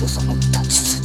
多少能打几次